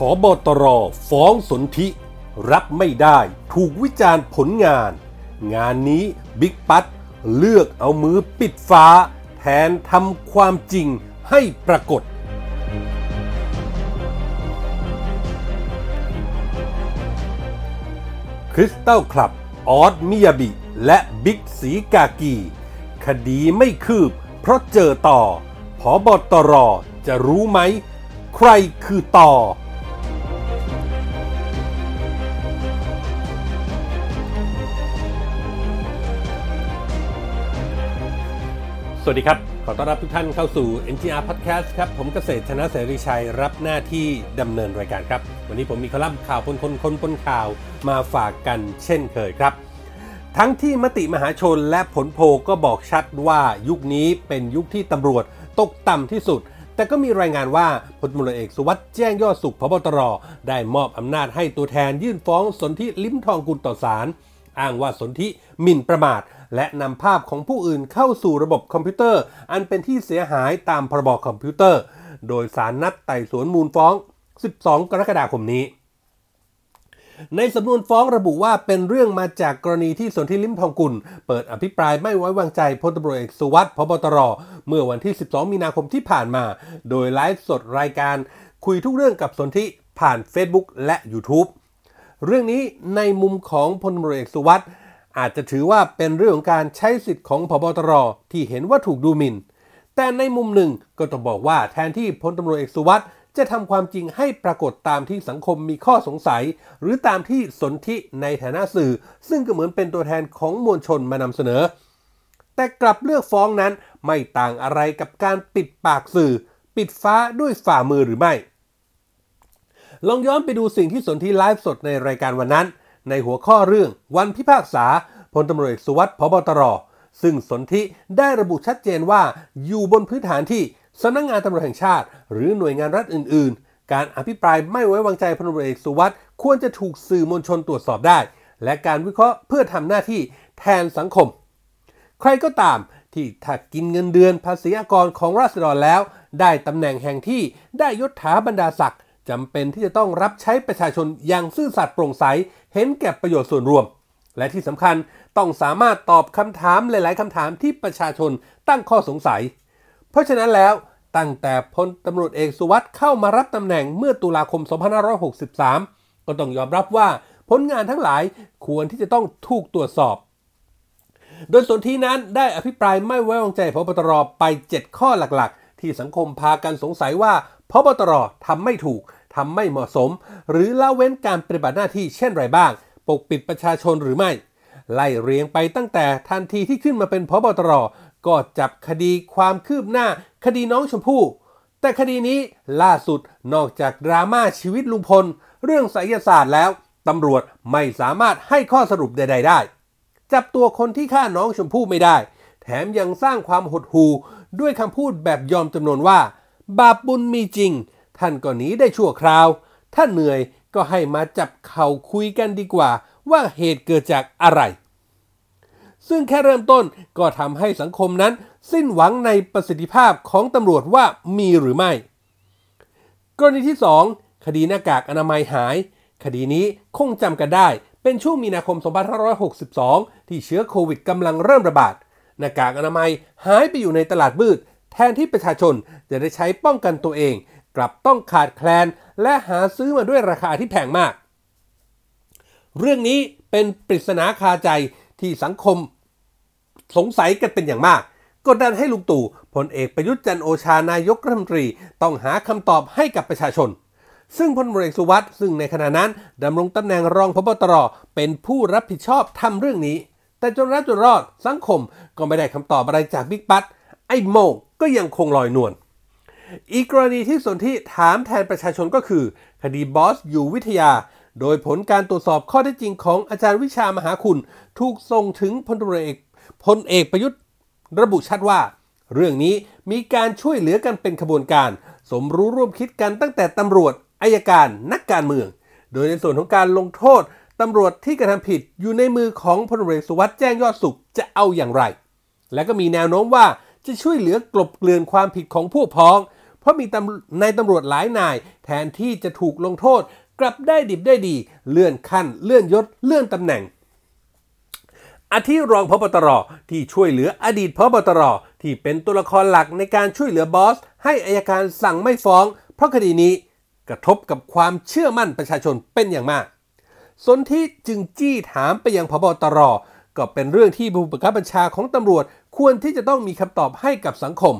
ผอบอตรฟ้องสนธิรับไม่ได้ถูกวิจารณ์ผลงาน งานนี้บิ๊กปัตเลือกเอามือปิดฟ้า แทนทำความจริงให้ปรากฏ คริสตัลคลับ ออสมิยาบิ และบิ๊กสีกากี คดีไม่คืบ เพราะเจอต่อผอบอตรจะรู้ไหม ใครคือต่อ สวัสดีครับ ขอต้อนรับทุกท่านเข้าสู่ NGR Podcast ครับ ผมเกษตรชนะเสรีชัยรับหน้าที่ดำเนินรายการครับ วันนี้ผมมีคอลัมน์ข่าวคนคนคนปนข่าวมาฝากกันเช่นเคยครับ ทั้งที่มติมหาชนและผลโพก็บอกชัดว่ายุคนี้เป็นยุคที่ตำรวจตกต่ำที่สุด แต่ก็มีรายงานว่าพลตำรวจเอกสุวัฒน์แจ้งยอดสุข ผบ.ตร. ได้มอบอำนาจให้ตัวแทนยื่นฟ้องสนธิลิ้มทองกุลต่อศาล อ้างว่าสนธิหมิ่นประมาท และนำภาพของผู้อื่นเข้าสู่ระบบคอมพิวเตอร์ อันเป็นที่เสียหายตามพ.ร.บ.คอมพิวเตอร์ โดยศาลนัดไต่สวนมูลฟ้อง 12 กรกฎาคมนี้ในสำนวนฟ้องระบุว่าเป็นเรื่องมาจากกรณีที่สนธิลิ้มทองกุล เปิดอภิปรายไม่ไว้วางใจพลตำรวจเอกสุวัสด์พบตร เมื่อวันที่ 12 มีนาคมที่ผ่านมา โดยไลฟ์สดรายการคุยทุกเรื่องกับสนธิผ่าน Facebook และ YouTube เรื่องนี้ในมุมของพลตรวจเอกสุวัสด์อาจจะถือว่าเป็นเรื่องของการใช้สิทธิ์ของพบตรที่เห็นว่าถูกดูหมิน่น แต่ในมุมหนึ่งก็ต้องบอกว่าแทนที่พลตำรวจเอกสุวัสด์จะทำความจริงให้ปรากฏตามที่สังคมมีข้อสงสัย หรือตามที่สนธิในฐานะสื่อ ซึ่งก็เหมือนเป็นตัวแทนของมวลชนมานำเสนอ แต่กลับเลือกฟ้องนั้นไม่ต่างอะไรกับการปิดปากสื่อ ปิดฟ้าด้วยฝ่ามือหรือไม่ ลองย้อนไปดูสิ่งที่สนธิไลฟ์สดในรายการวันนั้น ในหัวข้อเรื่องวันพิพากษาพลตำรวจสุวัสด์พบตร ซึ่งสนธิได้ระบุชัดเจนว่าอยู่บนพื้นฐานที่สำนักงงานตำรวจแห่งชาติ หรือหน่วยงานรัฐอื่น ๆ การอภิปรายไม่ไว้วางใจพลตำรวจเอกสุวัสด์ควรจะถูกสื่อมวลชนตรวจสอบได้ และการวิเคราะห์เพื่อทำหน้าที่แทนสังคม ใครก็ตามที่ถ้ากินเงินเดือนภาษีอากรของราษฎรแล้ว ได้ตำแหน่งแห่งที่ได้ยศถาบรรดาศักดิ์ จำเป็นที่จะต้องรับใช้ประชาชนอย่างซื่อสัตย์โปร่งใส เห็นแก่ประโยชน์ส่วนรวม และที่สำคัญต้องสามารถตอบคำถามหลาย ๆคำถามที่ประชาชนตั้งข้อสงสัย เพราะฉะนั้นแล้วตั้งแต่พลตำรวจเอกสุวัสด์เข้ามารับตำแหน่งเมื่อตุลาคม 2563 ก็ต้องยอมรับว่าผลงานทั้งหลายควรที่จะต้องถูกตรวจสอบ โดยส่วนที่นั้นได้อภิปรายไม่ไว้วางใจพบตรไป 7 ข้อหลักๆ ที่สังคมพากันสงสัยว่าพบตรทำไม่ถูก ทำไม่เหมาะสม หรือละเว้นการปฏิบัติหน้าที่เช่นไรบ้าง ปกปิดประชาชนหรือไม่ ไล่เรียงไปตั้งแต่ทันทีที่ขึ้นมาเป็นพบตรก็จับคดีความคืบหน้า คดีน้องชมพู่ แต่คดีนี้ล่าสุดนอกจากดราม่าชีวิตลุงพล เรื่องไสยศาสตร์แล้วตำรวจไม่สามารถให้ข้อสรุปใด ๆ ได้ จับตัวคนที่ฆ่าน้องชมพู่ไม่ได้ แถมยังสร้างความหดหู่ด้วยคำพูดแบบยอมจำนวนว่า บาปบุญมีจริง ท่านก็หนีได้ชั่วคราว ถ้าเหนื่อยก็ให้มาจับเข่าคุยกันดีกว่า ว่าเหตุเกิดจากอะไร ซึ่งแค่เริ่มต้นก็ทำให้สังคมนั้น สิ้นหวังในประสิทธิภาพของตำรวจว่ามีหรือไม่ กรณีที่ 2 คดีหน้ากากอนามัยหาย คดีนี้คงจำกันได้ เป็นช่วงมีนาคม 2562 ที่เชื้อโควิดกำลังเริ่มระบาดหน้ากากอนามัยหายไปอยู่ในตลาดมืดแทนที่ประชาชนจะได้ใช้ป้องกันตัวเอง กลับต้องขาดแคลน และหาซื้อมาด้วยราคาที่แพงมาก เรื่องนี้เป็นปริศนาคาใจที่สังคมสงสัยกันเป็นอย่างมาก กดดันให้ลุงตู่พลเอกประยุทธ์จันโอชานายกรัฐมนตรีต้องหาคำตอบให้กับประชาชน ซึ่งพลเอกสุวัสด์ซึ่งในขณะนั้นดำรงตำแหน่งรองพบตรเป็นผู้รับผิดชอบทำเรื่องนี้ แต่จนรัฐจนรอดสังคมก็ไม่ได้คำตอบอะไรจากบิ๊กปั๊ดไอ้โมงก็ยังคงลอยนวล อีกกรณีที่สนที่ถามแทนประชาชนก็คือ คดีบอสอยู่วิทยา โดยผลการตรวจสอบข้อเท็จจริงของอาจารย์วิชามหาคุณ ถูกส่งถึงพลตรเอกพลเอกประยุทธ์ระบุชัดว่า เรื่องนี้มีการช่วยเหลือกันเป็นขบวนการ สมรู้ร่วมคิดกันตั้งแต่ตำรวจอายการนักการเมือง โดยในส่วนของการลงโทษตำรวจที่กระทำผิดอยู่ในมือของพลตำรวจเอกสุวัสด์แจ้งยอดสุขจะเอาอย่างไร และก็มีแนวโน้มว่าจะช่วยเหลือกลบเกลื่อนความผิดของผู้พ้อง ราะมีในตำรวจหลายนาย แทนที่จะถูกลงโทษ กลับได้ดิบได้ดี เลื่อนขั้น เลื่อนยศเลื่อนตำแหน่งอาทิรองพบตรที่ช่วยเหลืออดีตพบตรที่เป็นตัวละครหลักในการช่วยเหลือบอส ให้อายการสั่งไม่ฟ้อง เพราะคดีนี้กระทบกับความเชื่อมั่นประชาชนเป็นอย่างมาก สนที่จึงจี้ถามไปยังพบตรก็เป็นเรื่องที่ผู้บังคับบัญชาของตำรวจควรที่จะต้องมีคำตอบให้กับสังคม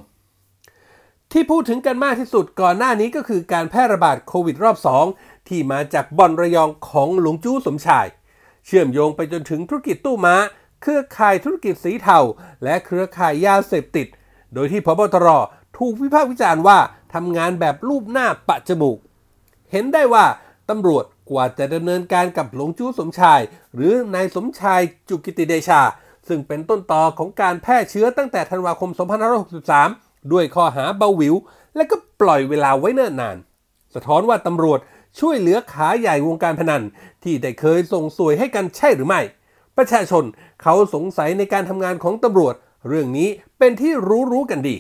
ที่พูดถึงกันมากที่สุดก่อนหน้านี้ก็คือการแพร่ระบาดโควิดรอบ 2 ที่มาจากบ่อนระยองของหลวงจู้สมชาย เชื่อมโยงไปจนถึงธุรกิจตู้ม้า เครือข่ายธุรกิจสีเทาและเครือข่ายยาเสพติด โดยที่พบตรถูกวิพากษ์วิจารณ์ว่าทำงานแบบรูปหน้าปะจมูก เห็นได้ว่าตำรวจกว่าจะดำเนินการกับหลวงจู้สมชาย หรือนายสมชายจุกิติเดชา ซึ่งเป็นต้นต่อของการแพร่เชื้อตั้งแต่ธันวาคม 2563 ด้วยข้อหาเบาหวิว และก็ปล่อยเวลาไว้เนิ่นนาน สะท้อนว่าตำรวจช่วยเหลือขาใหญ่วงการพนัน ที่ได้เคยส่งสวยให้กันใช่หรือไม่ ประชาชนเขาสงสัยในการทำงานของตำรวจ เรื่องนี้เป็นที่รู้รู้กันดี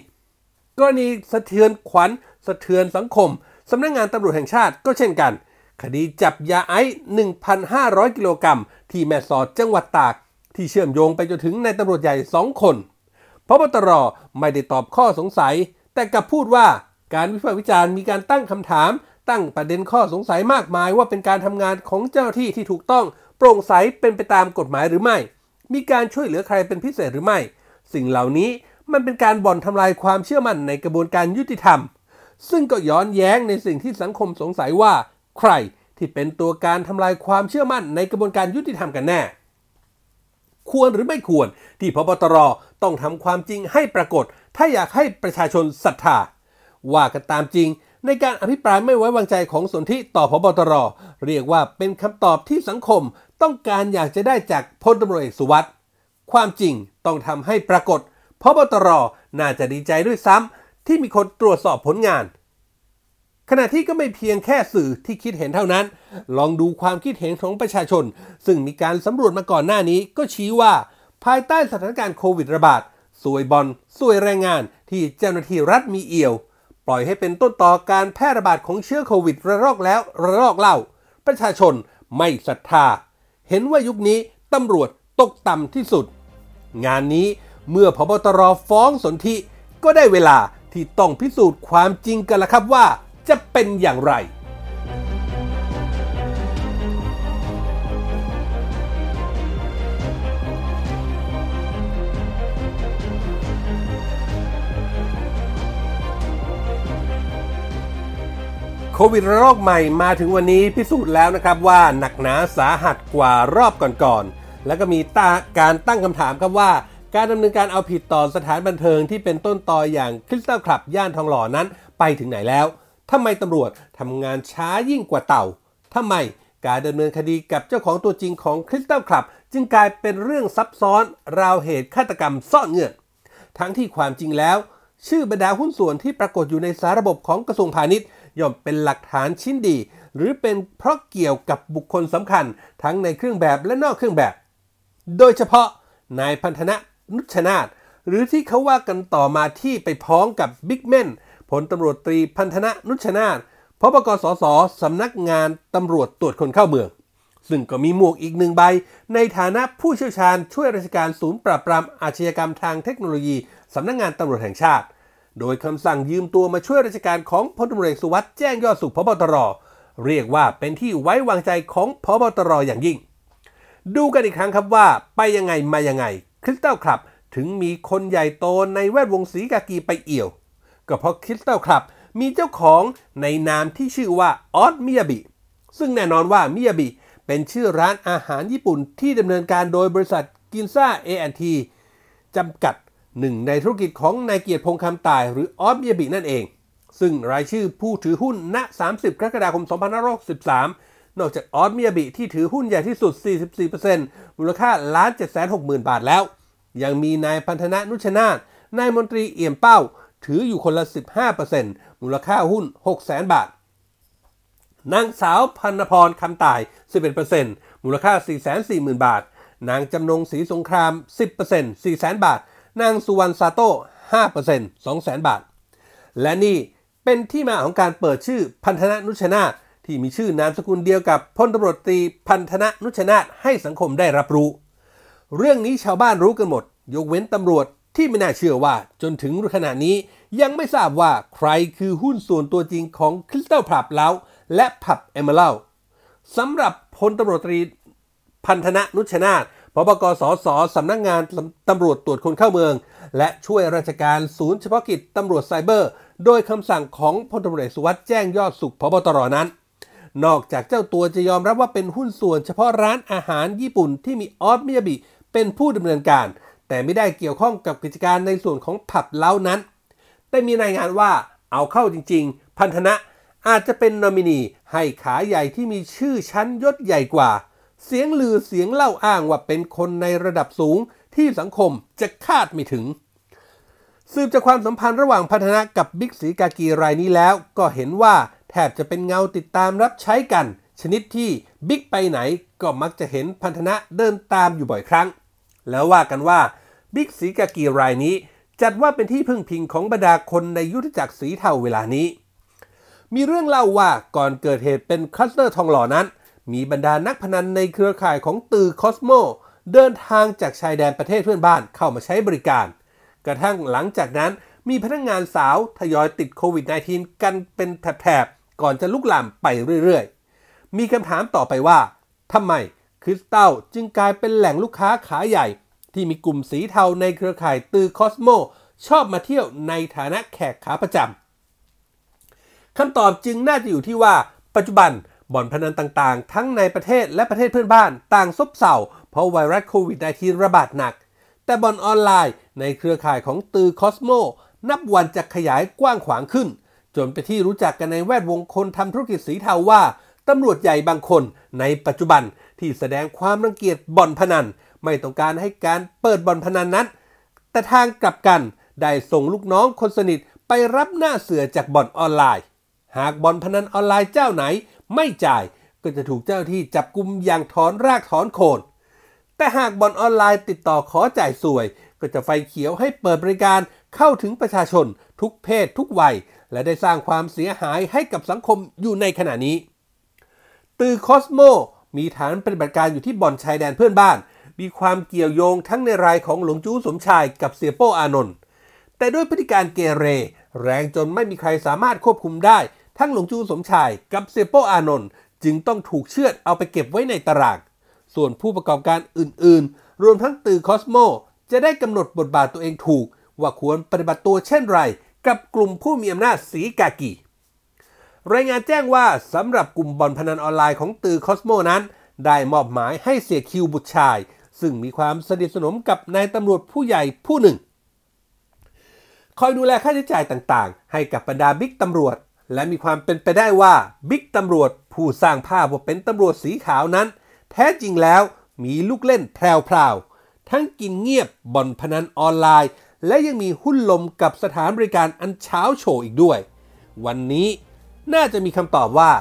กรณีสะเทือนขวัญ สะเทือนสังคมสำนักงงานตำรวจแห่งชาติก็เช่นกัน คดีจับยาไอซ์1,500 กิโลกรัมที่แม่สอดจังหวัดตาก ที่เชื่อมโยงไปจนถึงนายตำรวจใหญ่ 2 คน พบตรไม่ได้ตอบข้อสงสัย แต่กลับพูดว่าการวิพากษ์วิจารณ์มีการตั้งคำถาม ตั้งประเด็นข้อสงสัยมากมายว่าเป็นการทำงานของเจ้าที่ที่ถูกต้อง โปร่งใสเป็นไปตามกฎหมายหรือไม่ มีการช่วยเหลือใครเป็นพิเศษหรือไม่ สิ่งเหล่านี้มันเป็นการบ่อนทำลายความเชื่อมั่นในกระบวนการยุติธรรม ซึ่งก็ย้อนแย้งในสิ่งที่สังคมสงสัยว่า ใครที่เป็นตัวการทำลายความเชื่อมั่นในกระบวนการยุติธรรมกันแน่ ควรหรือไม่ควรที่พบตร ต้องทำความจริงให้ปรากฏ ถ้าอยากให้ประชาชนศรัทธา ว่ากันตามจริง ในการอภิปรายไม่ไว้วางใจของสนธิต่อพบตร เรียกว่าเป็นคำตอบที่สังคม ต้องการอยากจะได้จากพลตำรวจเอกสุวัสด์ความจริงต้องทำให้ปรากฏพบตรน่าจะดีใจด้วยซ้ำที่มีคนตรวจสอบผลงานขณะที่ก็ไม่เพียงแค่สื่อที่คิดเห็นเท่านั้น ลองดูความคิดเห็นของประชาชน ซึ่งมีการสำรวจมาก่อนหน้านี้ก็ชี้ว่า ภายใต้สถานการณ์โควิดระบาดสวยบอลสวยแรงงานที่เจ้าหน้าที่รัฐมีเอี่ยว ปล่อยให้เป็นต้นต่อการแพร่ระบาดของเชื้อโควิดระลอกแล้วระลอกเล่า ประชาชนไม่ศรัทธา เห็นว่ายุคนี้ตำรวจตกต่ำที่สุด งานนี้เมื่อพบตรฟ้องสนธิก็ได้เวลาที่ต้องพิสูจน์ความจริงกันละครับว่าจะเป็นอย่างไร โควิดระลอกใหม่มาถึงวันนี้พิสูจน์แล้วนะครับว่าหนักหนาสาหัสกว่ารอบก่อนๆ แล้วก็มีตาการตั้งคำถามครับว่า การดำเนินการเอาผิดต่อสถานบันเทิงที่เป็นต้นตออย่างคริสตัลคลับย่านทองหล่อนั้นไปถึงไหนแล้วทำไมตำรวจทำงานช้ายิ่งกว่าเต่าทำไมการดำเนินคดีกับเจ้าของตัวจริงของคริสตัลคลับ จึงกลายเป็นเรื่องซับซ้อนราวเหตุฆาตกรรมซ่อนเงื่อน ทั้งที่ความจริงแล้ว ชื่อบรรดาหุ้นส่วนที่ปรากฏอยู่ในสารระบบของกระทรวงพาณิชย์ ย่อมเป็นหลักฐานชิ้นดี หรือเป็นเพราะเกี่ยวกับบุคคลสำคัญ ทั้งในเครื่องแบบและนอกเครื่องแบบ โดยเฉพาะนายพันธนะนุชนาธหรือที่เขาว่ากันต่อมาที่ไปพ้องกับบิ๊กแมนพลตำรวจตรีพันธนะนุชนาธพบกสสสำนักงานตำรวจตรวจคนเข้าเมือง ซึ่งก็มีหมวกอีกหนึ่งใบ ในฐานะผู้เชี่ยวชาญช่วยราชการศูนย์ปราบปรามอาชญากรรมทางเทคโนโลยีสำนักงานตำรวจแห่งชาติ โดยคำสั่งยืมตัวมาช่วยราชการของพลตำรวจสุวัสด์แจ้งยอดสุขพบตร เรียกว่าเป็นที่ไว้วางใจของพบตรอย่างยิ่ง ดูกันอีกครั้งครับว่าไปยังไงมายังไง คริสตัลคลับถึงมีคนใหญ่โตในแวดวงสีกากีไปเอี่ยว ก็เพราะคริสตัลคลับมีเจ้าของในนามที่ชื่อว่าออสมิยาบิ ซึ่งแน่นอนว่ามิยาบิเป็นชื่อร้านอาหารญี่ปุ่นที่ดำเนินการโดยบริษัทกินซ่า A&T จำกัด หนึ่งในธุรกิจของนายเกียรติพงคำตายหรือออสมิยบินั่นเอง ซึ่งรายชื่อผู้ถือหุ้นณ 30 กรกฎาคม 2563 นอกจากออสเมิยบิที่ถือหุ้นใหญ่ที่สุด 44%มูลค่าล้าน760,000 บาทแล้ว ยังมีนายพันธนะนุชนาธนายมนตรีเอี่ยมเป้า ถืออยู่คนละ 15%มูลค่าหุ้น 600,000 บาท นางสาวพันพรคำตาย 11%มูลค่า 440,000 บาท นางจำนงศรีสงคราม 10% 400,000 บาท นางสุวรรณซาโต้5% 200,000 บาท และนี่เป็นที่มาของการเปิดชื่อพันธนะนุชนาที่มีชื่อนามสกุลเดียวกับพลตำรวจตรีพันธนะนุชนาให้สังคมได้รับรู้ เรื่องนี้ชาวบ้านรู้กันหมด ยกเว้นตำรวจที่ไม่น่าเชื่อว่าจนถึงขณะนี้ยังไม่ทราบว่าใครคือหุ้นส่วนตัวจริงของคริสตัลผับเล้าและผับเอเมอรัลสำหรับพลตำรวจตรีพันธนะนุชนาธ พบกสสสำนักงงานตำรวจตรวจคนเข้าเมือง และช่วยราชการศูนย์เฉพาะกิจตำรวจไซเบอร์ โดยคำสั่งของพลตำรวจสุวัสด์แจ้งยอดสุขพบตรนั้น นอกจากเจ้าตัวจะยอมรับว่าเป็นหุ้นส่วนเฉพาะร้านอาหารญี่ปุ่นที่มีออสมิยาบิเป็นผู้ดำเนินการ แต่ไม่ได้เกี่ยวข้องกับกิจการในส่วนของผับเล้านั้น แต่มีรายงานว่าเอาเข้าจริง ๆ พันธนะอาจจะเป็นนอมินีให้ขาใหญ่ที่มีชื่อชั้นยศใหญ่กว่า เสียงลือเสียงเล่าอ้างว่าเป็นคนในระดับสูงที่สังคมจะคาดไม่ถึง สืบจากความสัมพันธ์ระหว่างพันธนะกับบิ๊กสีกากีรายนี้แล้ว ก็เห็นว่าแทบจะเป็นเงาติดตามรับใช้กัน ชนิดที่บิ๊กไปไหนก็มักจะเห็นพันธนะเดินตามอยู่บ่อยครั้ง แล้วว่ากันว่าบิ๊กสีกากีรายนี้ จัดว่าเป็นที่พึ่งพิงของบรรดาคนในยุทธจักรสีเทาเวลานี้ มีเรื่องเล่าว่าก่อนเกิดเหตุเป็นคลัสเตอร์ทองหล่อนั้น มีบรรดานักพนันในเครือข่ายของตือคอสโมเดินทางจากชายแดนประเทศเพื่อนบ้านเข้ามาใช้บริการ กระทั่งหลังจากนั้นมีพนักงานสาวทยอยติดโควิด -19 กันเป็นแถบๆ ก่อนจะลุกลามไปเรื่อยๆ มีคำถามต่อไปว่าทำไมคริสตัลจึงกลายเป็นแหล่งลูกค้าขาใหญ่ ที่มีกลุ่มสีเทาในเครือข่ายตือคอสโมชอบมาเที่ยวในฐานะแขกขาประจำคำตอบจึงน่าจะอยู่ที่ว่าปัจจุบัน บ่อนพนันต่างๆ ทั้งในประเทศและประเทศเพื่อนบ้านต่างซบเซาเพราะไวรัสโควิด -19 ระบาดหนัก แต่บ่อนออนไลน์ในเครือข่ายของตือคอสโมนับวันจะขยายกว้างขวางขึ้น จนไปที่รู้จักกันในแวดวงคนทำธุรกิจสีเทาว่าตำรวจใหญ่บางคนในปัจจุบันที่แสดงความรังเกียจบ่อนพนัน ไม่ต้องการให้การเปิดบ่อนพนันนั้น แต่ทางกลับกันได้ส่งลูกน้องคนสนิทไปรับหน้าเสือจากบ่อนออนไลน์ หากบ่อนพนันออนไลน์เจ้าไหน ไม่จ่ายก็จะถูกเจ้าที่จับกุมอย่างถอนรากถอนโคน แต่หากบ่อนออนไลน์ติดต่อขอจ่ายสวย ก็จะไฟเขียวให้เปิดบริการเข้าถึงประชาชน ทุกเพศทุกวัย และได้สร้างความเสียหายให้กับสังคมอยู่ในขณะนี้ ตือคอสโมมีฐานปฏิบัติการอยู่ที่บ่อนชายแดนเพื่อนบ้าน มีความเกี่ยวโยงทั้งในรายของหลวงจู้สมชายกับเสียโป้อานนท์แต่ด้วยพฤติการเกเร แรงจนไม่มีใครสามารถควบคุมได้ ทั้งหลวงจูสมชายกับเสียโปอานนท์จึงต้องถูกเชือดเอาไปเก็บไว้ในตาราง ส่วนผู้ประกอบการอื่นๆ รวมทั้งตือคอสโม จะได้กำหนดบทบาทตัวเองถูก ว่าควรปฏิบัติตัวเช่นไร กับกลุ่มผู้มีอำนาจสีกากีรายงานแจ้งว่าสำหรับกลุ่มบอนพนันออนไลน์ของตือคอสโมนั้น ได้มอบหมายให้เสียคิวบุตรชาย ซึ่งมีความสนิทสนมกับนายตำรวจผู้ใหญ่ผู้หนึ่ง คอยดูแลค่าใช้จ่ายต่างๆ ให้กับบรรดาบิ๊กตำรวจ และมีความเป็นไปได้ว่าบิ๊กตำรวจผู้สร้างภาพว่าเป็นตำรวจสีขาวนั้น แท้จริงแล้วมีลูกเล่นแพรวๆทั้งกินเงียบบ่อนพนันออนไลน์ และยังมีหุ้นลมกับสถานบริการอันเช้าโชว์อีกด้วย วันนี้น่าจะมีคำตอบว่า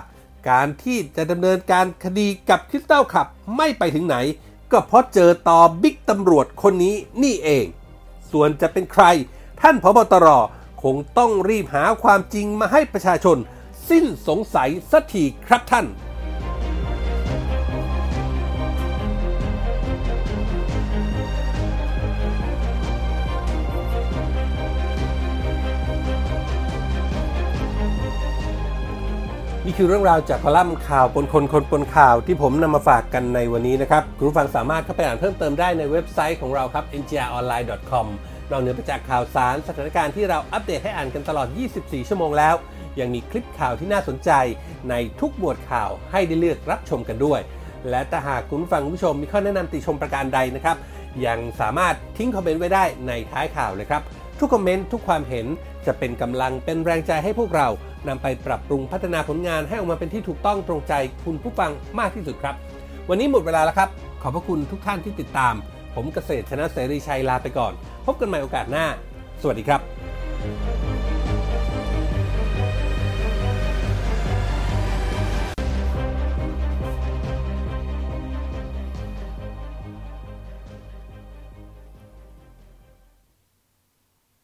การที่จะดำเนินการคดีกับคริสตัลคลับไม่ไปถึงไหน ก็เพราะเจอตอบิ๊กตำรวจคนนี้นี่เอง ส่วนจะเป็นใครท่าน ผบ.ตร. คงต้องรีบหาความจริงมาให้ประชาชน สิ้นสงสัยสักทีครับท่านนี่คือเรื่องราวจากคอลัมน์ข่าวปนคนคนปนข่าวที่ผมนำมาฝากกันในวันนี้นะครับ คุณผู้ฟังสามารถเข้าไปอ่านเพิ่มเติมได้ในเว็บไซต์ของเราครับ mgronline.com นอกเหนือไปจากข่าวสารสถานการณ์ที่เราอัปเดตให้อ่านกันตลอด 24 ชั่วโมงแล้ว ยังมีคลิปข่าวที่น่าสนใจในทุกหมวดข่าวให้ได้เลือกรับชมกันด้วย และถ้าหากคุณฟังผู้ชมมีข้อแนะนำติชมประการใดนะครับยังสามารถทิ้งคอมเมนต์ไว้ได้ในท้ายข่าวเลยครับ ทุกคอมเมนต์ทุกความเห็นจะเป็นกำลังเป็นแรงใจให้พวกเรานำไปปรับปรุงพัฒนาผลงานให้ออกมาเป็นที่ถูกต้องตรงใจคุณผู้ฟังมากที่สุดครับ วันนี้หมดเวลาแล้วครับ ขอบพระคุณทุกท่านที่ติดตาม ผมเกษตรชนะเสรีชัยลาไปก่อน พบกันใหม่โอกาสหน้า สวัสดีครับ